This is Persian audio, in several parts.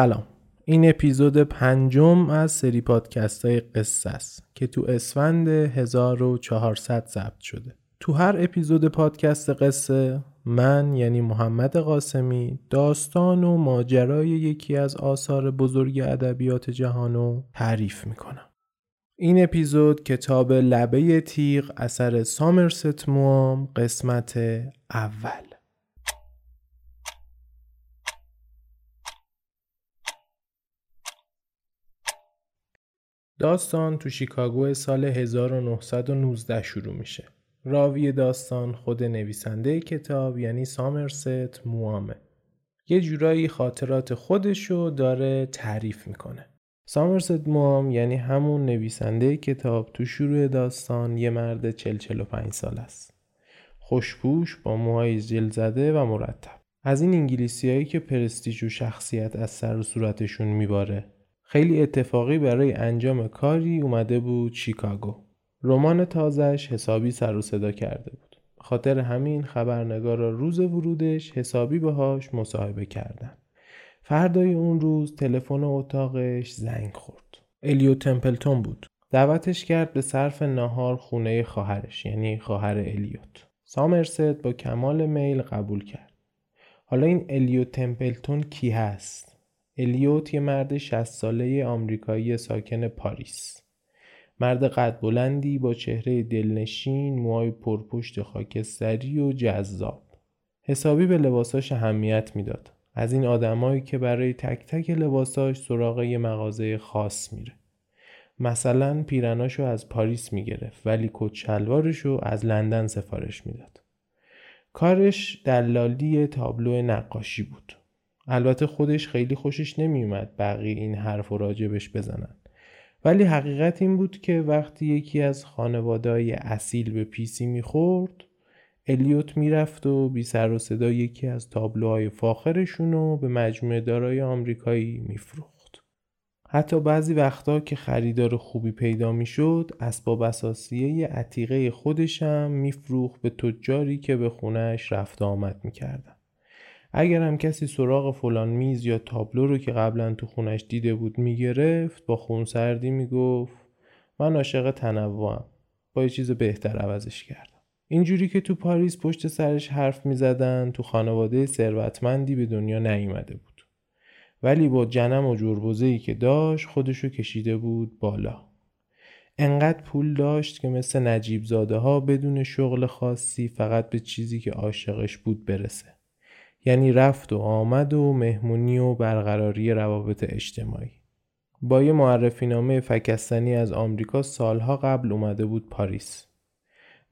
سلام. این اپیزود پنجم از سری پادکست های قصه است که تو اسفند 1400 ضبط شده. تو هر اپیزود پادکست قصه من یعنی محمد قاسمی داستان و ماجرای یکی از آثار بزرگ ادبیات جهانو تعریف می‌کنم. این اپیزود کتاب لبه تیغ اثر سامرست موام قسمت اول. داستان تو شیکاگو سال 1919 شروع میشه. راوی داستان خود نویسنده کتاب یعنی سامرست موامه. یه جورایی خاطرات خودشو داره تعریف می‌کنه. سامرست موام یعنی همون نویسنده کتاب تو شروع داستان یه مرد 40-45 سال است. خوشپوش با موهای جل زده و مرتب. از این انگلیسی هایی که پرستیژ و شخصیت از سر و صورتشون میباره خیلی اتفاقی برای انجام کاری اومده بود شیکاگو. رمان تازش حسابی سر و صدا کرده بود. خاطر همین خبرنگارا روز ورودش حسابی باهاش مصاحبه کردن. فردای اون روز تلفن اتاقش زنگ خورد. الیو تمپلتون بود. دعوتش کرد به صرف نهار خونه خواهرش یعنی خواهر الیوت. سامرست با کمال میل قبول کرد. حالا این الیو تمپلتون کی هست؟ الیوت یه مرد 60 ساله آمریکایی ساکن پاریس. مرد قد بلندی با چهره دلنشین، موهای پرپشت خاکستری و جذاب. حسابی به لباساش اهمیت می‌داد. از این آدمایی که برای تک تک لباساش سراغ یه مغازه خاص میره. مثلا پیرناشو از پاریس می‌گرفت ولی کت از لندن سفارش می‌داد. کارش دلالی تابلو نقاشی بود. البته خودش خیلی خوشش نمیومد بقیه این حرف و راجبش بزنن. ولی حقیقت این بود که وقتی یکی از خانوادای اصیل به پیسی می‌خورد الیوت می‌رفت و بی سر و صدا یکی از تابلوهای فاخرشون رو به مجموعه دارای آمریکایی میفروخت. حتی بعضی وقتا که خریدار خوبی پیدا می‌شد اسباب اساسیه عتیقه خودشم میفروخت به تجاری که به خونهش رفت آمد می‌کردن. اگر هم کسی سراغ فلان میز یا تابلو رو که قبلا تو خونش دیده بود می‌گرفت با خونسردی می‌گفت من عاشق تنوعم. با یه چیز بهتر عوضش کردم. اینجوری که تو پاریس پشت سرش حرف می‌زدن تو خانواده ثروتمندی به دنیا نیامده بود. ولی با جنم و جربوزه‌ای که داشت خودشو کشیده بود بالا. انقدر پول داشت که مثل نجیب زاده ها بدون شغل خاصی فقط به چیزی که عاشقش بود برسه. یعنی رفت و آمد و مهمونی و برقراری روابط اجتماعی. با یه معرفی نامه فکستنی از آمریکا سالها قبل اومده بود پاریس.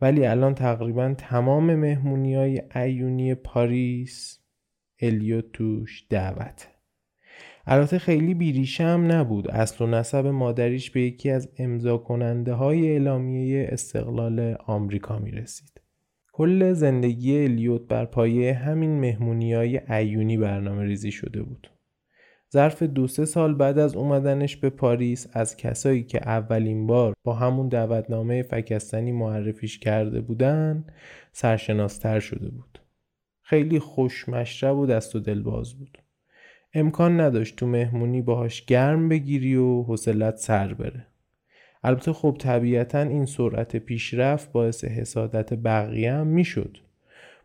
ولی الان تقریبا تمام مهمونی های ایونی پاریس الیوت توش دعوته البته خیلی بیریشه هم نبود. اصل و نسب مادریش به یکی از امضا کننده های اعلامیه استقلال آمریکا می رسید. کل زندگی الیوت بر پایه همین مهمونی های ایونی برنامه ریزی شده بود. ظرف دو سه سال بعد از اومدنش به پاریس از کسایی که اولین بار با همون دعوتنامه فکستنی معرفیش کرده بودن سرشناستر شده بود. خیلی خوش مشرب و دست و دلباز بود. امکان نداشت تو مهمونی باهاش گرم بگیری و حوصلت سر بره. البته خب طبیعتا این سرعت پیشرفت باعث حسادت بقیه هم می‌شد.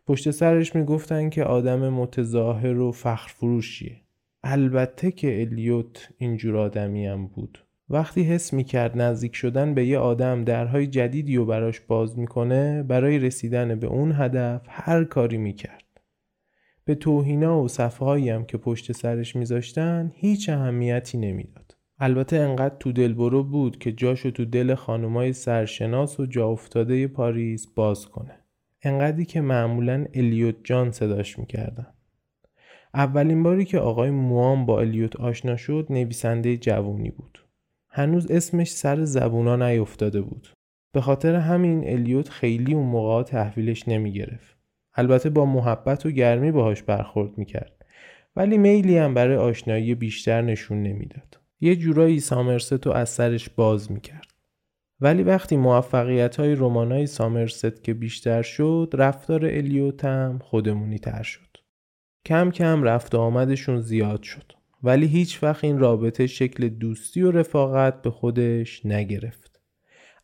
پشت سرش می‌گفتن که آدم متظاهر و فخر فروشیه. البته که الیوت اینجور آدمی هم بود. وقتی حس می‌کرد نزدیک شدن به یه آدم درهای جدیدی و براش باز می‌کنه برای رسیدن به اون هدف هر کاری می‌کرد. به توهینا و صفحایی هم که پشت سرش میذاشتن هیچ اهمیتی نمی‌داد. البته انقدر تو دلبرو بود که جاشو تو دل خانمای سرشناس و جا افتاده پاریس باز کنه. انقدری که معمولا الیوت جان صداش می‌کردن. اولین باری که آقای موام با الیوت آشنا شد نویسنده جوونی بود. هنوز اسمش سر زبونا نیفتاده بود. به خاطر همین الیوت خیلی اون موقع تحویلش نمی گرفت. البته با محبت و گرمی باهاش برخورد می‌کرد ولی میلی هم برای آشنایی بیشتر نشون نمی‌داد. یه جورایی سامرست رو از سرش باز می‌کرد. ولی وقتی موفقیت های رومان های سامرست که بیشتر شد رفتار الیوت هم خودمونی تر شد. کم کم رفت آمدشون زیاد شد. ولی هیچ وقت این رابطه شکل دوستی و رفاقت به خودش نگرفت.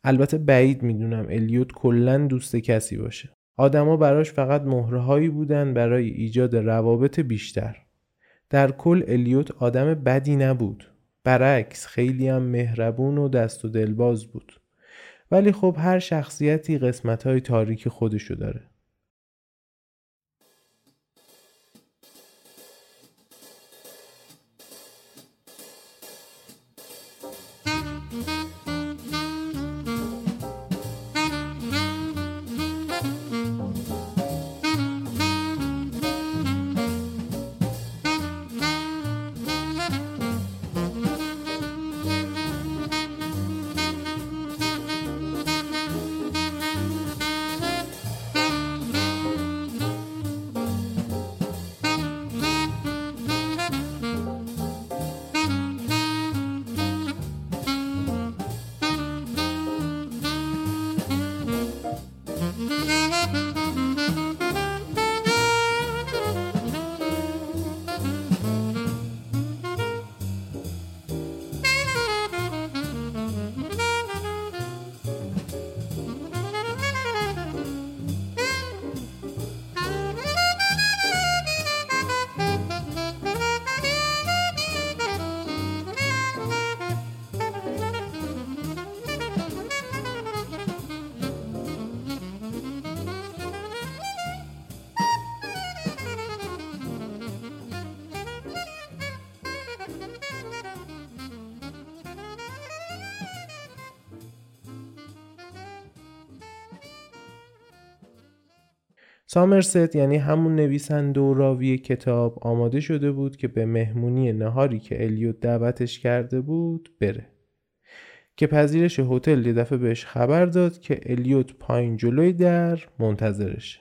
البته بعید می‌دونم الیوت کلا دوست کسی باشه. آدما براش فقط مهرهایی بودن برای ایجاد روابط بیشتر. در کل الیوت آدم بدی نبود. برعکس خیلی هم مهربون و دست و دلباز بود. ولی خب هر شخصیتی قسمت های تاریک خودشو داره. سامرست یعنی همون نویسنده و راوی کتاب آماده شده بود که به مهمونی نهاری که الیوت دعوتش کرده بود بره. که پذیرش هتل یه دفعه بهش خبر داد که الیوت پایین جلوی در منتظرشه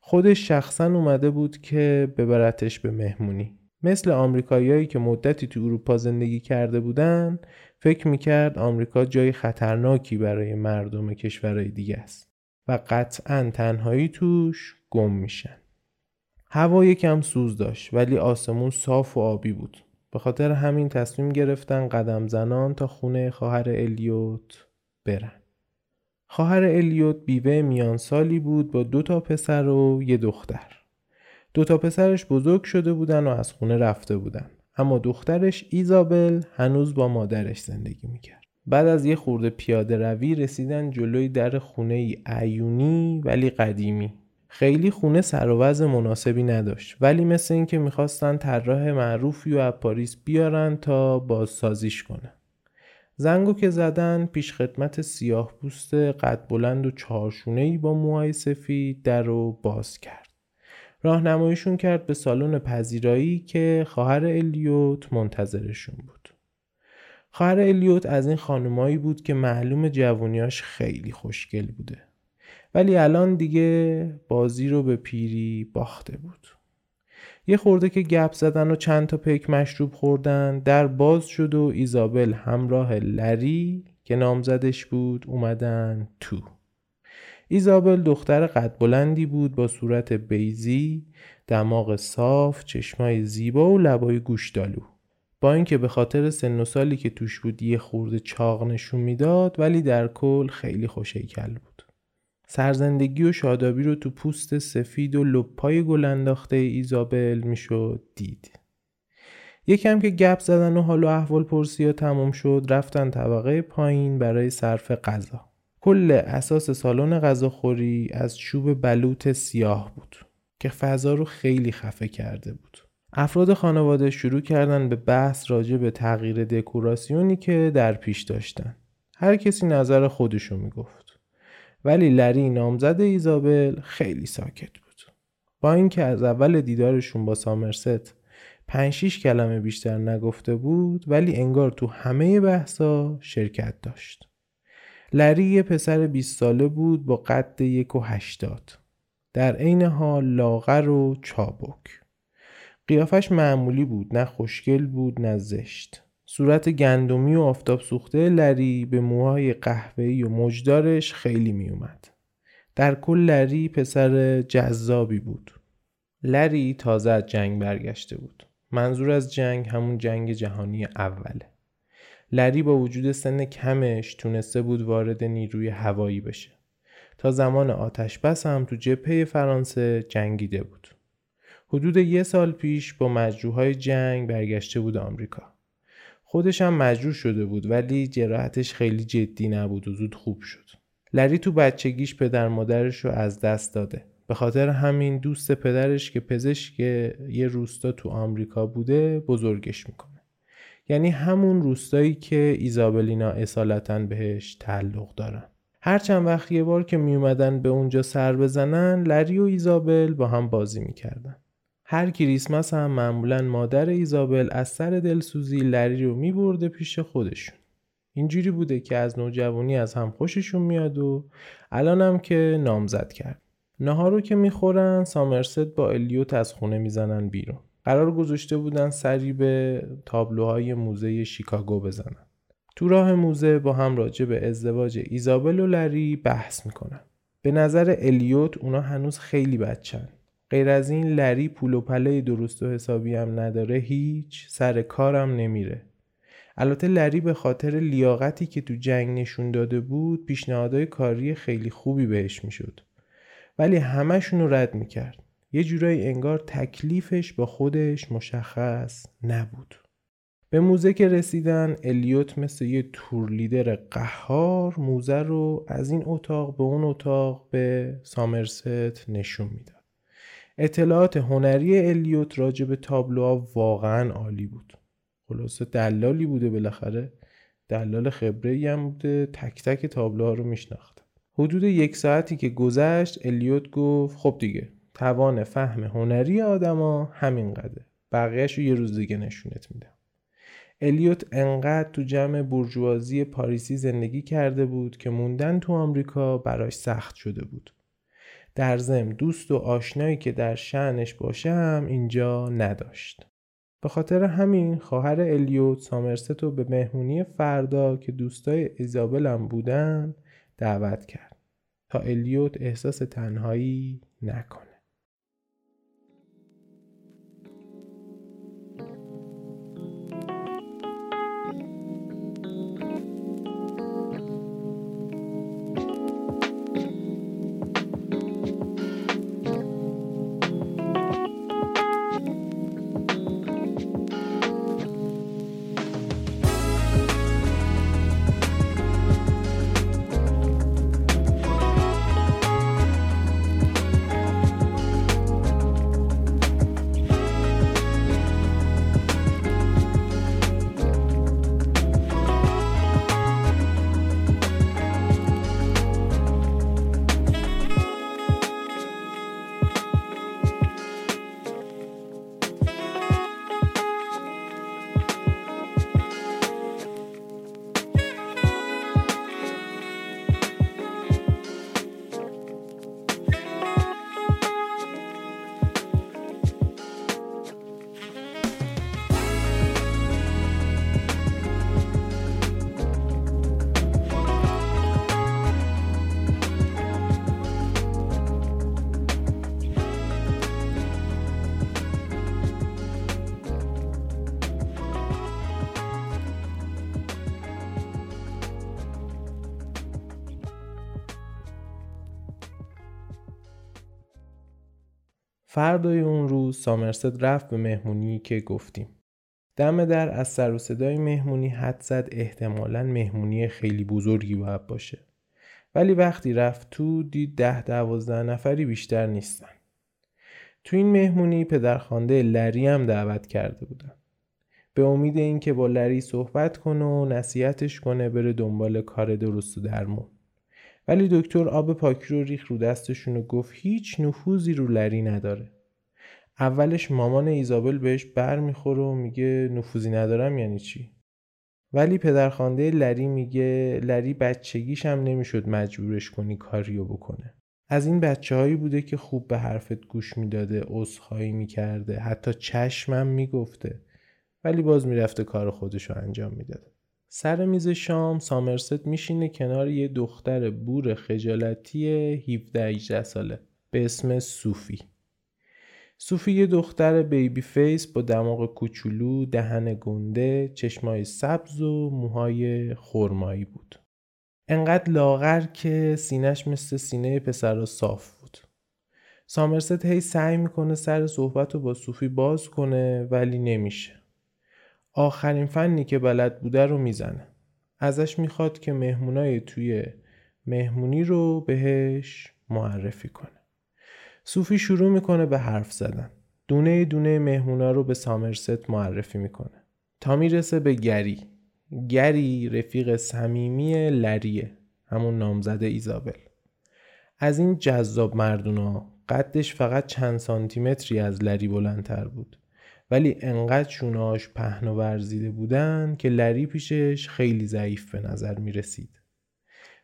خودش شخصا اومده بود که ببرتش به مهمونی. مثل آمریکاییایی که مدتی تو اروپا زندگی کرده بودن فکر می‌کرد آمریکا جای خطرناکی برای مردم کشورهای دیگه است. و قطعا تنهایی توش گم میشن. هوا یکم سوز داشت ولی آسمون صاف و آبی بود. به خاطر همین تصمیم گرفتن قدم زنان تا خونه خواهر الیوت برن. خواهر الیوت بیوه میان سالی بود با دو تا پسر و یه دختر. دو تا پسرش بزرگ شده بودن و از خونه رفته بودن. اما دخترش ایزابل هنوز با مادرش زندگی می‌کرد. بعد از یه خورده پیاده روی رسیدن جلوی در خونه ای عیونی ولی قدیمی خیلی خونه سر و مناسبی نداشت ولی مثل اینکه می‌خواستن طراح معروفی و از پاریس بیارن تا بازسازیش کنه زنگو که زدن پیش خدمت سیاه پوست قد بلند و چارشونه با موهای سفید در رو باز کرد. راهنماییشون کرد به سالن پذیرایی که خواهر الیوت منتظرشون بود. خواهر الیوت از این خانمایی بود که معلوم جوونیاش خیلی خوشگل بوده. ولی الان دیگه بازی رو به پیری باخته بود. یه خورده که گپ زدن و چند تا پیک مشروب خوردن در باز شد و ایزابل همراه لری که نامزدش بود اومدن تو. ایزابل دختر قد بلندی بود با صورت بیزی، دماغ صاف، چشمای زیبا و لبای گوشدالو. با اینکه به خاطر سن و سالی که توش بود یه خورده چاق نشون می‌داد ولی در کل خیلی خوشیکل بود. سرزندگی و شادابی رو تو پوست سفید و لپای گل انداخته ایزابل می‌شد دید. یکم که گپ زدن و حال و احوال پرسی و تمام شد رفتن طبقه پایین برای صرف غذا. کل اساس سالن غذاخوری از چوب بلوط سیاه بود که فضا رو خیلی خفه کرده بود. افراد خانواده شروع کردن به بحث راجع به تغییر دکوراسیونی که در پیش داشتن. هر کسی نظر خودشو می‌گفت. ولی لری نامزد ایزابل خیلی ساکت بود. با اینکه از اول دیدارشون با سامرست 5 6 کلمه بیشتر نگفته بود ولی انگار تو همه بحثا شرکت داشت. لری یه پسر 20 ساله بود با قد یک و هشتاد. در عین حال لاغر و چابک. قیافش معمولی بود نه خوشگل بود نه زشت. صورت گندمی و آفتاب سوخته لری به موهای قهوه‌ای و مجدارش خیلی میومد. در کل لری پسر جذابی بود. لری تازه از جنگ برگشته بود. منظور از جنگ همون جنگ جهانی اوله. لری با وجود سن کمش تونسته بود وارد نیروی هوایی بشه. تا زمان آتش بس هم تو جبهه فرانسه جنگیده بود. حدود یه سال پیش با مجروحهای جنگ برگشته بود آمریکا. خودش هم مجروح شده بود ولی جراحتش خیلی جدی نبود و زود خوب شد. لری تو بچگیش پدر مادرش رو از دست داده. به خاطر همین دوست پدرش که پزشک یه روستا تو آمریکا بوده بزرگش می‌کنه. یعنی همون روستایی که ایزابلینا اصالتا بهش تعلق دارن. هر چند وقت یه بار که میومدن به اونجا سر بزنن لری و ایزابل با هم بازی می‌کردن. هر کریسمس هم معمولا مادر ایزابل از سر دلسوزی لری رو میبرده پیش خودشون. اینجوری بوده که از نوجوانی از هم خوششون میاد و الانم که نامزد کرد. نهار رو که می‌خورن سامرست با الیوت از خونه می‌زنن بیرون. قرار گذاشته بودن سری به تابلوهای موزه شیکاگو بزنن. تو راه موزه با هم راجع به ازدواج ایزابل و لری بحث می‌کنن. به نظر الیوت اونا هنوز خیلی بچن. غیر از این لری پول و پله درست و حسابی هم نداره هیچ سر کارم نمیره. البته لری به خاطر لیاقتی که تو جنگ نشون داده بود پیشنهادهای کاری خیلی خوبی بهش می‌شد. ولی همشون رو رد می‌کرد. یه جورایی انگار تکلیفش با خودش مشخص نبود. به موزه که رسیدن الیوت مثل یه تور لیدر قهار موزه رو از این اتاق به اون اتاق به سامرست نشون می‌داد. اطلاعات هنری الیوت راجع به تابلوها واقعا عالی بود. خلاصه دلالی بوده بالاخره دلال خبره هم بوده تک تک تابلوها رو میشناخت. حدود یک ساعتی که گذشت الیوت گفت خب دیگه توان فهم هنری آدما همینقدره. بقیهش رو یه روز دیگه نشونت میدم. الیوت انقدر تو جمع برجوازی پاریسی زندگی کرده بود که موندن تو آمریکا براش سخت شده بود. در ضمن دوست و آشنایی که در شعنش باشه هم اینجا نداشت. به خاطر همین خواهر الیوت سامرست رو به مهمونی فردا که دوستای ایزابل هم بودن دعوت کرد تا الیوت احساس تنهایی نکنه. فردای اون روز سامرست رفت به مهمونی که گفتیم. دم در از سر و صدای مهمونی حد زد احتمالا مهمونی خیلی بزرگی باید باشه. ولی وقتی رفت تو دید ده دوازده نفری بیشتر نیستن. تو این مهمونی پدرخوانده لری هم دعوت کرده بودن. به امید اینکه با لری صحبت کنه و نصیحتش کنه بره دنبال کار درست و درمون. ولی دکتر آب پاکی رو ریخ رو دستشون و گفت هیچ نفوذی رو لری نداره. اولش مامان ایزابل بهش بر می‌خوره و میگه نفوذی ندارم یعنی چی؟ ولی پدرخوانده لری میگه لری بچگیش هم نمی‌شد مجبورش کنی کاریو بکنه. از این بچه هایی بوده که خوب به حرفت گوش می‌داده عذرخواهی می‌کرده حتی چشمم می‌گفته ولی باز می‌رفته کار خودش رو انجام می‌داده سر میز شام سامرست میشینه کنار یه دختر بور خجالتی 17 18 ساله به اسم صوفی صوفی یه دختر baby face با دماغ کوچولو، دهن گنده، چشمای سبز و موهای خرمایی بود. انقدر لاغر که سینش مثل سینه پسرا صاف بود. سامرست هی سعی می‌کنه سر صحبت رو با صوفی باز کنه ولی نمیشه. آخرین فنی که بلد بوده رو می‌زنه. ازش می‌خواد که مهمونای توی مهمونی رو بهش معرفی کنه. صوفی شروع می‌کنه به حرف زدن. دونه دونه مهمونا رو به سامرست معرفی می‌کنه. تا می‌رسه به گری. گری رفیق صمیمی لریه. همون نامزد ایزابل. از این جذاب مردونا قدش فقط چند سانتیمتری از لری بلندتر بود. ولی انقدر شوناش پهن و ورزیده بودن که لری پیشش خیلی ضعیف به نظر می رسید.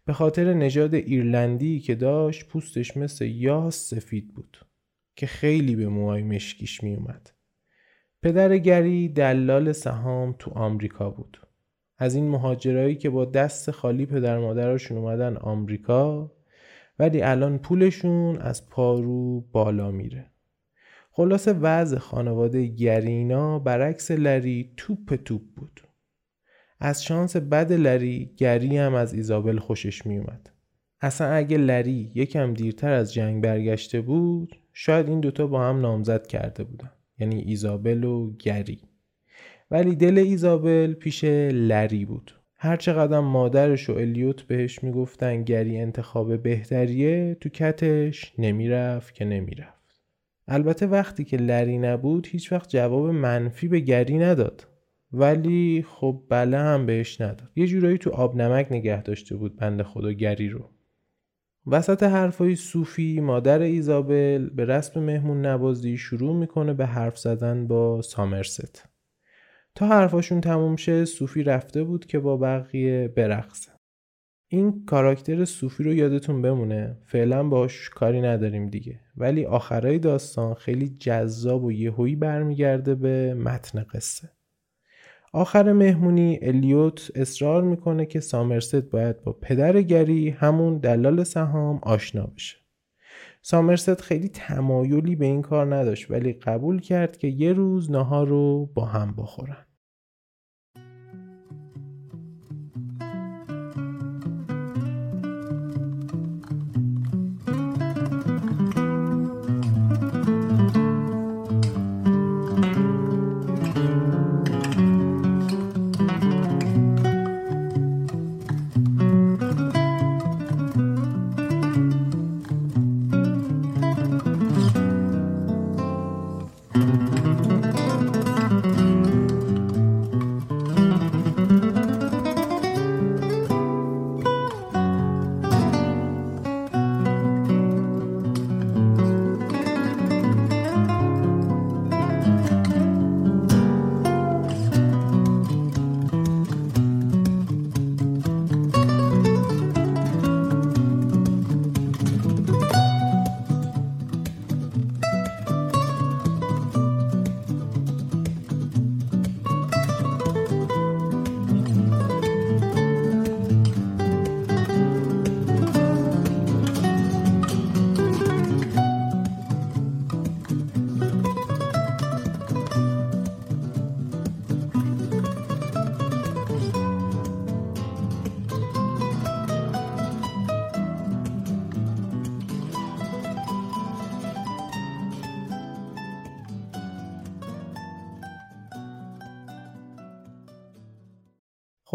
به خاطر نژاد ایرلندی که داشت پوستش مثل یاس سفید بود که خیلی به موهای مشکیش می اومد. پدر گری دلال سهام تو آمریکا بود. از این مهاجرایی که با دست خالی پدر مادرشون اومدن آمریکا ولی الان پولشون از پارو بالا میره. خلاصه وضع خانواده گرینا برعکس لری توپ توپ بود. از شانس بد لری گری هم از ایزابل خوشش میومد. اصلا اگه لری یکم دیرتر از جنگ برگشته بود شاید این دوتا با هم نامزد کرده بودن یعنی ایزابل و گری ولی دل ایزابل پیش لری بود هر چقدر مادرش و الیوت بهش می‌گفتن گری انتخاب بهتریه تو کتش نمی‌رفت که نمی‌رفت البته وقتی که لری نبود هیچ وقت جواب منفی به گری نداد. ولی خب بله هم بهش نداد. یه جورایی تو آب نمک نگه داشته بود بند خدا گری رو. وسط حرفای صوفی مادر ایزابل به رسم مهمون نوازی شروع می‌کنه به حرف زدن با سامرست. تا حرفاشون تموم شه صوفی رفته بود که با بقیه برقصه. این کاراکتر صوفی رو یادتون بمونه فعلا باش کاری نداریم دیگه ولی آخرای داستان خیلی جذاب و یهویی برمیگرده به متن قصه آخر مهمونی الیوت اصرار می‌کنه که سامرست باید با پدر گری همون دلال سهام آشنا بشه. سامرست خیلی تمایلی به این کار نداشت ولی قبول کرد که یه روز نهار رو با هم بخورن.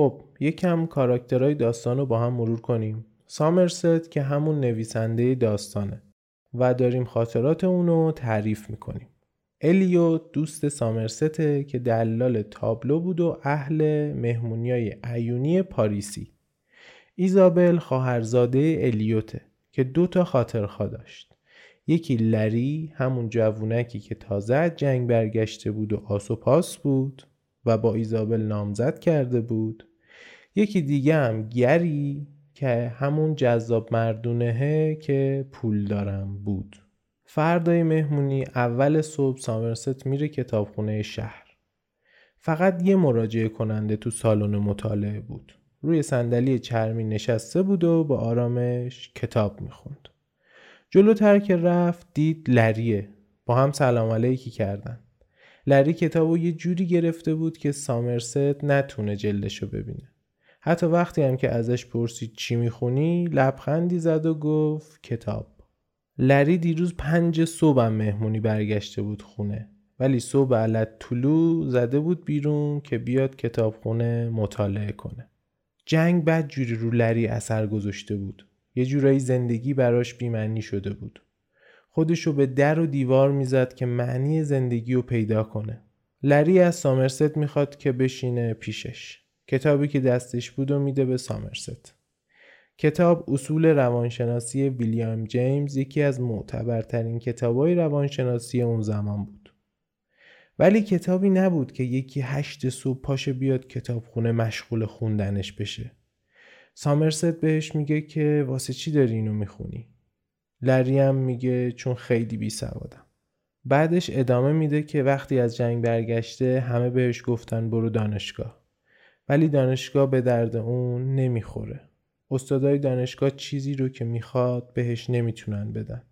خب یکم کاراکترهای داستان رو با هم مرور کنیم. سامرست که همون نویسنده داستانه و داریم خاطرات اونو تعریف می‌کنیم. الیو دوست سامرسته که دلال تابلو بود و اهل مهمونیای ایونی پاریسی. ایزابل خواهرزاده الیوته که دو تا خاطرخوا داشت. یکی لری همون جوونکی که تازه جنگ برگشته بود و آس و پاس بود و با ایزابل نامزد کرده بود. یکی دیگه هم گری که همون جذاب مردونهه که پول دارم بود. فردای مهمونی اول صبح سامرست میره کتابخونه شهر. فقط یه مراجعه کننده تو سالن مطالعه بود. روی صندلی چرمی نشسته بود و با آرامش کتاب می‌خوند. جلوتر که رفت دید لریه. با هم سلام علیکی کردن. لری کتاب یه جوری گرفته بود که سامرست نتونه جلدشو ببینه. حتی وقتی هم که ازش پرسید چی می‌خونی لبخندی زد و گفت کتاب. لری دیروز پنج صبحم مهمونی برگشته بود خونه ولی صبح علت طلو زده بود بیرون که بیاد کتابخونه مطالعه کنه. جنگ بد جوری رو لری اثر گذاشته بود. یه جورایی زندگی براش بیمعنی شده بود. خودشو به در و دیوار می‌زد که معنی زندگی رو پیدا کنه. لری از سامرست می‌خواد که بشینه پیشش. کتابی که دستش بود و میده به سامرست. کتاب اصول روانشناسی ویلیام جیمز یکی از معتبرترین کتابای روانشناسی اون زمان بود. ولی کتابی نبود که یکی هشت صبح پاشه بیاد کتابخونه مشغول خوندنش بشه. سامرست بهش میگه که واسه چی داری اینو می‌خونی؟ لری هم میگه چون خیلی بی سوادم. بعدش ادامه میده که وقتی از جنگ برگشته همه بهش گفتن برو دانشگاه. ولی دانشگاه به درد اون نمی‌خوره. استادای دانشگاه چیزی رو که می‌خواد بهش نمی‌تونن بدن.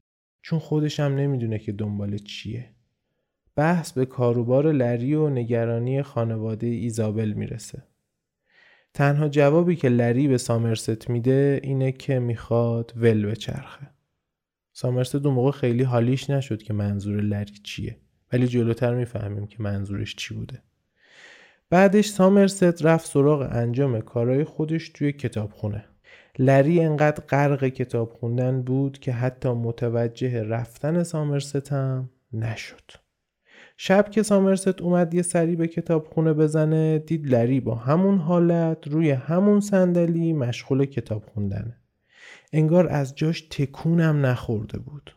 چون خودش هم نمی‌دونه که دنبال چیه. بحث به کاروبار لری و نگرانی خانواده ایزابل می‌رسه. تنها جوابی که لری به سامرست میده اینه که می‌خواد ول بچرخه. سامرست دو موقع خیلی حالیش نشد که منظور لری چیه. ولی جلوتر می‌فهمیم که منظورش چی بوده. بعدش سامرست رفت سراغ انجام کارهای خودش توی کتابخونه. لری انقدر غرق کتاب خوندن بود که حتی متوجه رفتن سامرست هم نشد. شب که سامرست اومد یه سری به کتاب خونه بزنه دید لری با همون حالت روی همون صندلی مشغول کتاب خوندنه. انگار از جاش تکونم نخورده بود.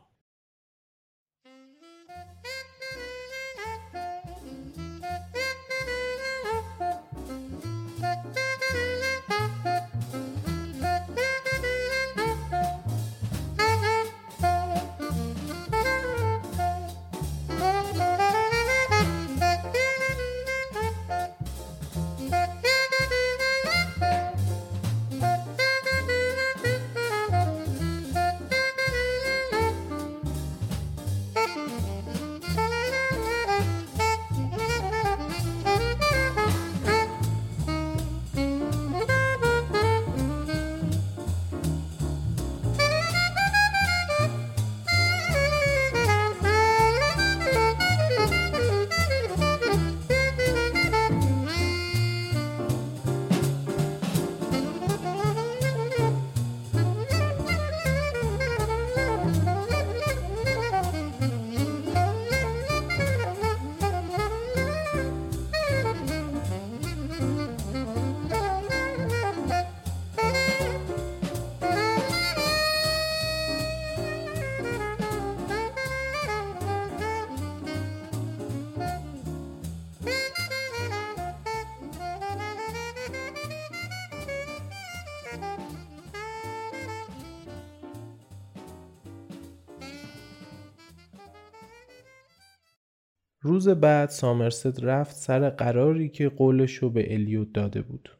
روز بعد سامرست رفت سر قراری که قولش رو به الیوت داده بود.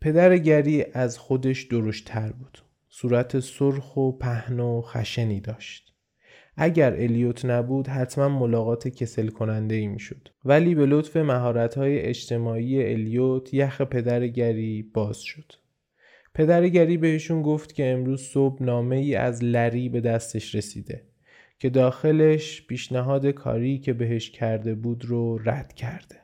پدر گری از خودش درشتر بود. صورت سرخ و پهن و خشنی داشت. اگر الیوت نبود حتما ملاقات کسل کننده ای می شد. ولی به لطف مهارت های اجتماعی الیوت یخ پدر گری باز شد. پدر گری بهشون گفت که امروز صبح نامه ای از لری به دستش رسیده. که داخلش پیشنهاد کاری که بهش کرده بود رو رد کرده.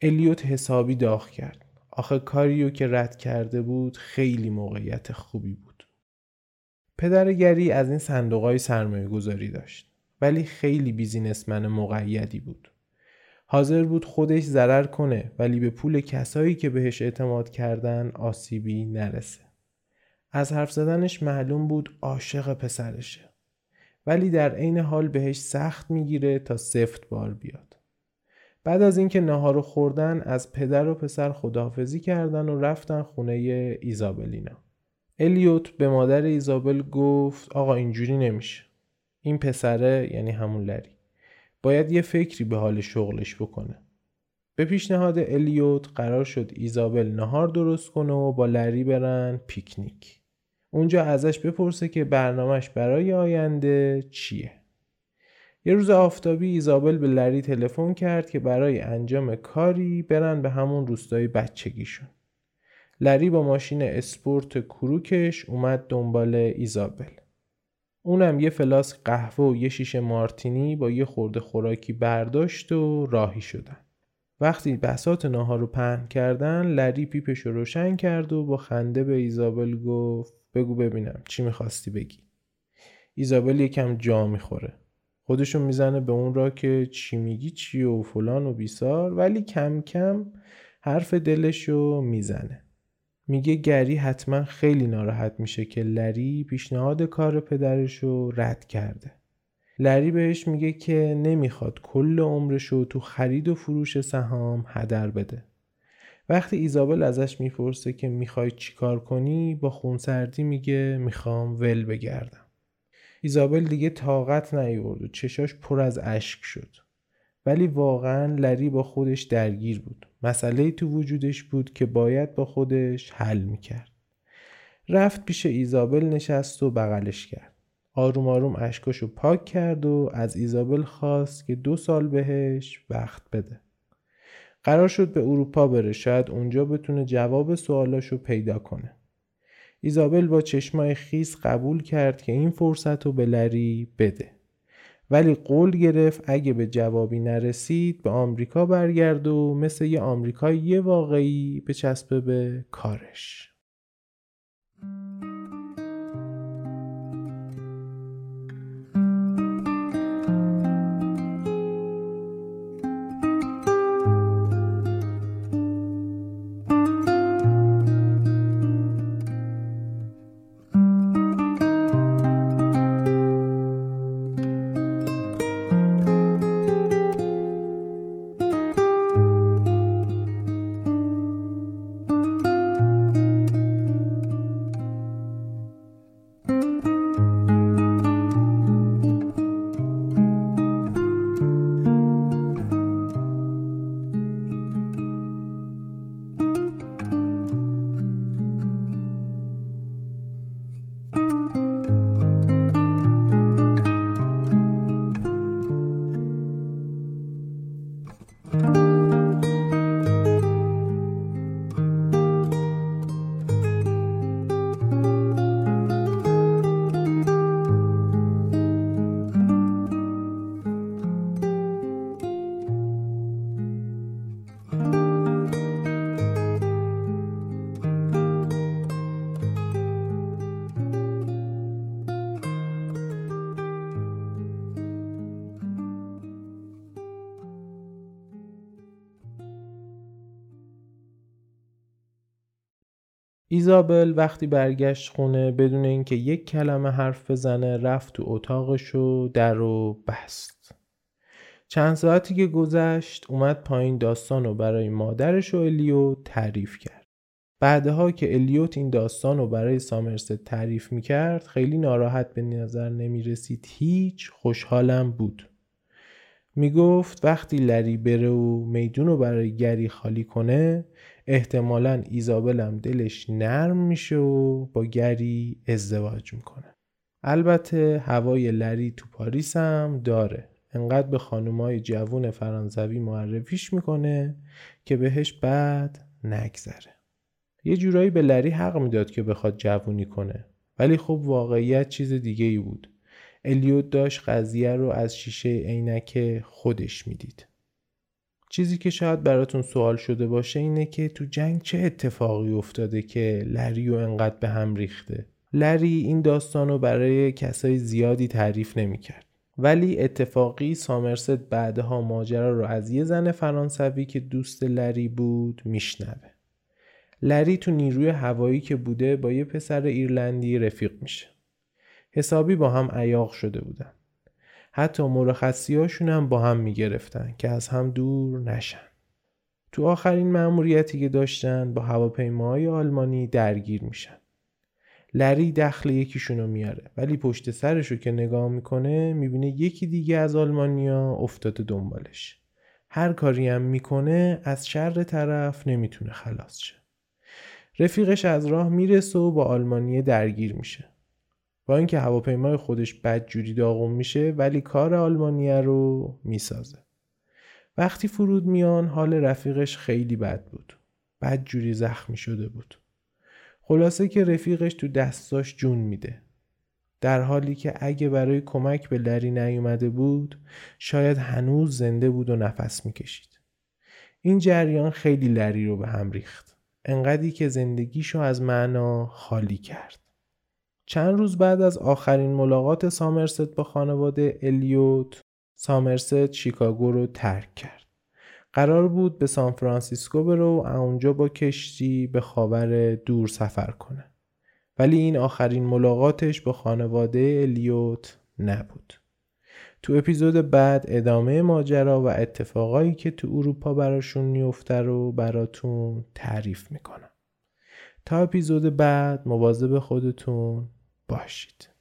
الیوت حسابی داغ کرد. آخه کاریو که رد کرده بود خیلی موقعیت خوبی بود. پدر گری از این صندوق های سرمایه گذاری داشت ولی خیلی بیزینسمن مقیدی بود. حاضر بود خودش ضرر کنه ولی به پول کسایی که بهش اعتماد کردن آسیبی نرسه. از حرف زدنش معلوم بود عاشق پسرشه. ولی در عین حال بهش سخت می‌گیره تا سفت بار بیاد. بعد از اینکه نهار خوردن از پدر و پسر خداحافظی کردن و رفتن خونه ایزابلینا. الیوت به مادر ایزابل گفت آقا اینجوری نمیشه. این پسره یعنی همون لری. باید یه فکری به حال شغلش بکنه. به پیشنهاد الیوت قرار شد ایزابل نهار درست کنه و با لری برن پیکنیک. اونجا ازش بپرسه که برنامهش برای آینده چیه. یه روز آفتابی ایزابل به لری تلفن کرد که برای انجام کاری برن به همون روستای بچگیشون. لری با ماشین اسپورت کروکش اومد دنبال ایزابل. اونم یه فلاسک قهوه و یه شیشه مارتینی با یه خورده خوراکی برداشت و راهی شدن. وقتی بساط ناهار رو پهن کردن لری پیپش رو روشن کرد و با خنده به ایزابل گفت بگو ببینم چی می‌خواستی بگی؟ ایزابل یکم جا می‌خوره. خودشو می‌زنه به اون را که چی میگی چی و فلان و بیسار ولی کم کم حرف دلشو می‌زنه. میگه گری حتما خیلی ناراحت میشه که لری پیشنهاد کار پدرشو رد کرده. لری بهش میگه که نمی‌خواد کل عمرشو تو خرید و فروش سهام هدر بده. وقتی ایزابل ازش می‌پرسه که می‌خوای چیکار کنی با خونسردی میگه می‌خوام ول بگردم. ایزابل دیگه طاقت نیورد و چشاش پر از اشک شد. ولی واقعا لری با خودش درگیر بود. مسئله تو وجودش بود که باید با خودش حل می‌کرد. رفت پیش ایزابل نشست و بغلش کرد. آروم آروم اشکاشو پاک کرد و از ایزابل خواست که دو سال بهش وقت بده. قرار شد به اروپا بره شاید اونجا بتونه جواب سوالاشو پیدا کنه. ایزابل با چشمای خیس قبول کرد که این فرصت رو به لری بده. ولی قول گرفت اگه به جوابی نرسید به آمریکا برگرد و مثل یه آمریکایی واقعی به چسبه به کارش. ایزابل وقتی برگشت خونه بدون اینکه یک کلمه حرف بزنه رفت تو اتاقش و در رو بست. چند ساعتی که گذشت اومد پایین داستان رو برای مادرش و الیو تعریف کرد. بعدها که الیوت این داستان رو برای سامرست تعریف می‌کرد خیلی ناراحت به نظر نمی‌رسید هیچ خوشحالم بود. می‌گفت وقتی لری بره و میدون رو برای گری خالی کنه احتمالا ایزابلم دلش نرم میشه و با گری ازدواج می‌کنه. البته هوای لری تو پاریس هم داره. انقدر به خانومای جوون فرانسوی معرفیش می‌کنه که بهش بعد نگذره. یه جورایی به لری حق می‌داد که بخواد جوونی کنه ولی خب واقعیت چیز دیگه ای بود. الیوت داشت قضیه رو از شیشه عینک خودش می‌دید. چیزی که شاید براتون سوال شده باشه اینه که تو جنگ چه اتفاقی افتاده که لری و انقدر به هم ریخته لری این داستان رو برای کسای زیادی تعریف نمی‌کرد. ولی اتفاقی سامرست بعدها ماجرا رو از یه زن فرانسوی که دوست لری بود میشنوه. لری تو نیروی هوایی که بوده با یه پسر ایرلندی رفیق میشه. حسابی با هم عیاق شده بودن. حتی مرخصی هم با هم می‌گرفتن که از هم دور نشن. تو آخرین مأموریتی که داشتن با هواپیماهای آلمانی درگیر میشن. لری دخل یکیشونو میاره ولی پشت سرشو که نگاه می‌کنه می‌بینه یکی دیگه از آلمانیا افتاده دنبالش. هر کاری هم می‌کنه از شر طرف نمی‌تونه خلاص شه. رفیقش از راه می‌رسه و با آلمانیه درگیر میشه. با اینکه هواپیمای خودش بدجوری داغون میشه ولی کار آلمانیه رو می‌سازه. وقتی فرود میان حال رفیقش خیلی بد بود. بدجوری زخمی شده بود. خلاصه که رفیقش تو دستاش جون میده. در حالی که اگه برای کمک به لری نیومده بود شاید هنوز زنده بود و نفس می‌کشید. این جریان خیلی لری رو به هم ریخت. انقدری که زندگیشو از معنا خالی کرد. چند روز بعد از آخرین ملاقات سامرست با خانواده الیوت سامرست شیکاگو رو ترک کرد. قرار بود به سان فرانسیسکو بره و اونجا با کشتی به خاور دور سفر کنه. ولی این آخرین ملاقاتش با خانواده الیوت نبود. تو اپیزود بعد ادامه ماجرا و اتفاقایی که تو اروپا براشون میفته رو براتون تعریف می‌کنم. تا اپیزود بعد مواظب خودتون باشید.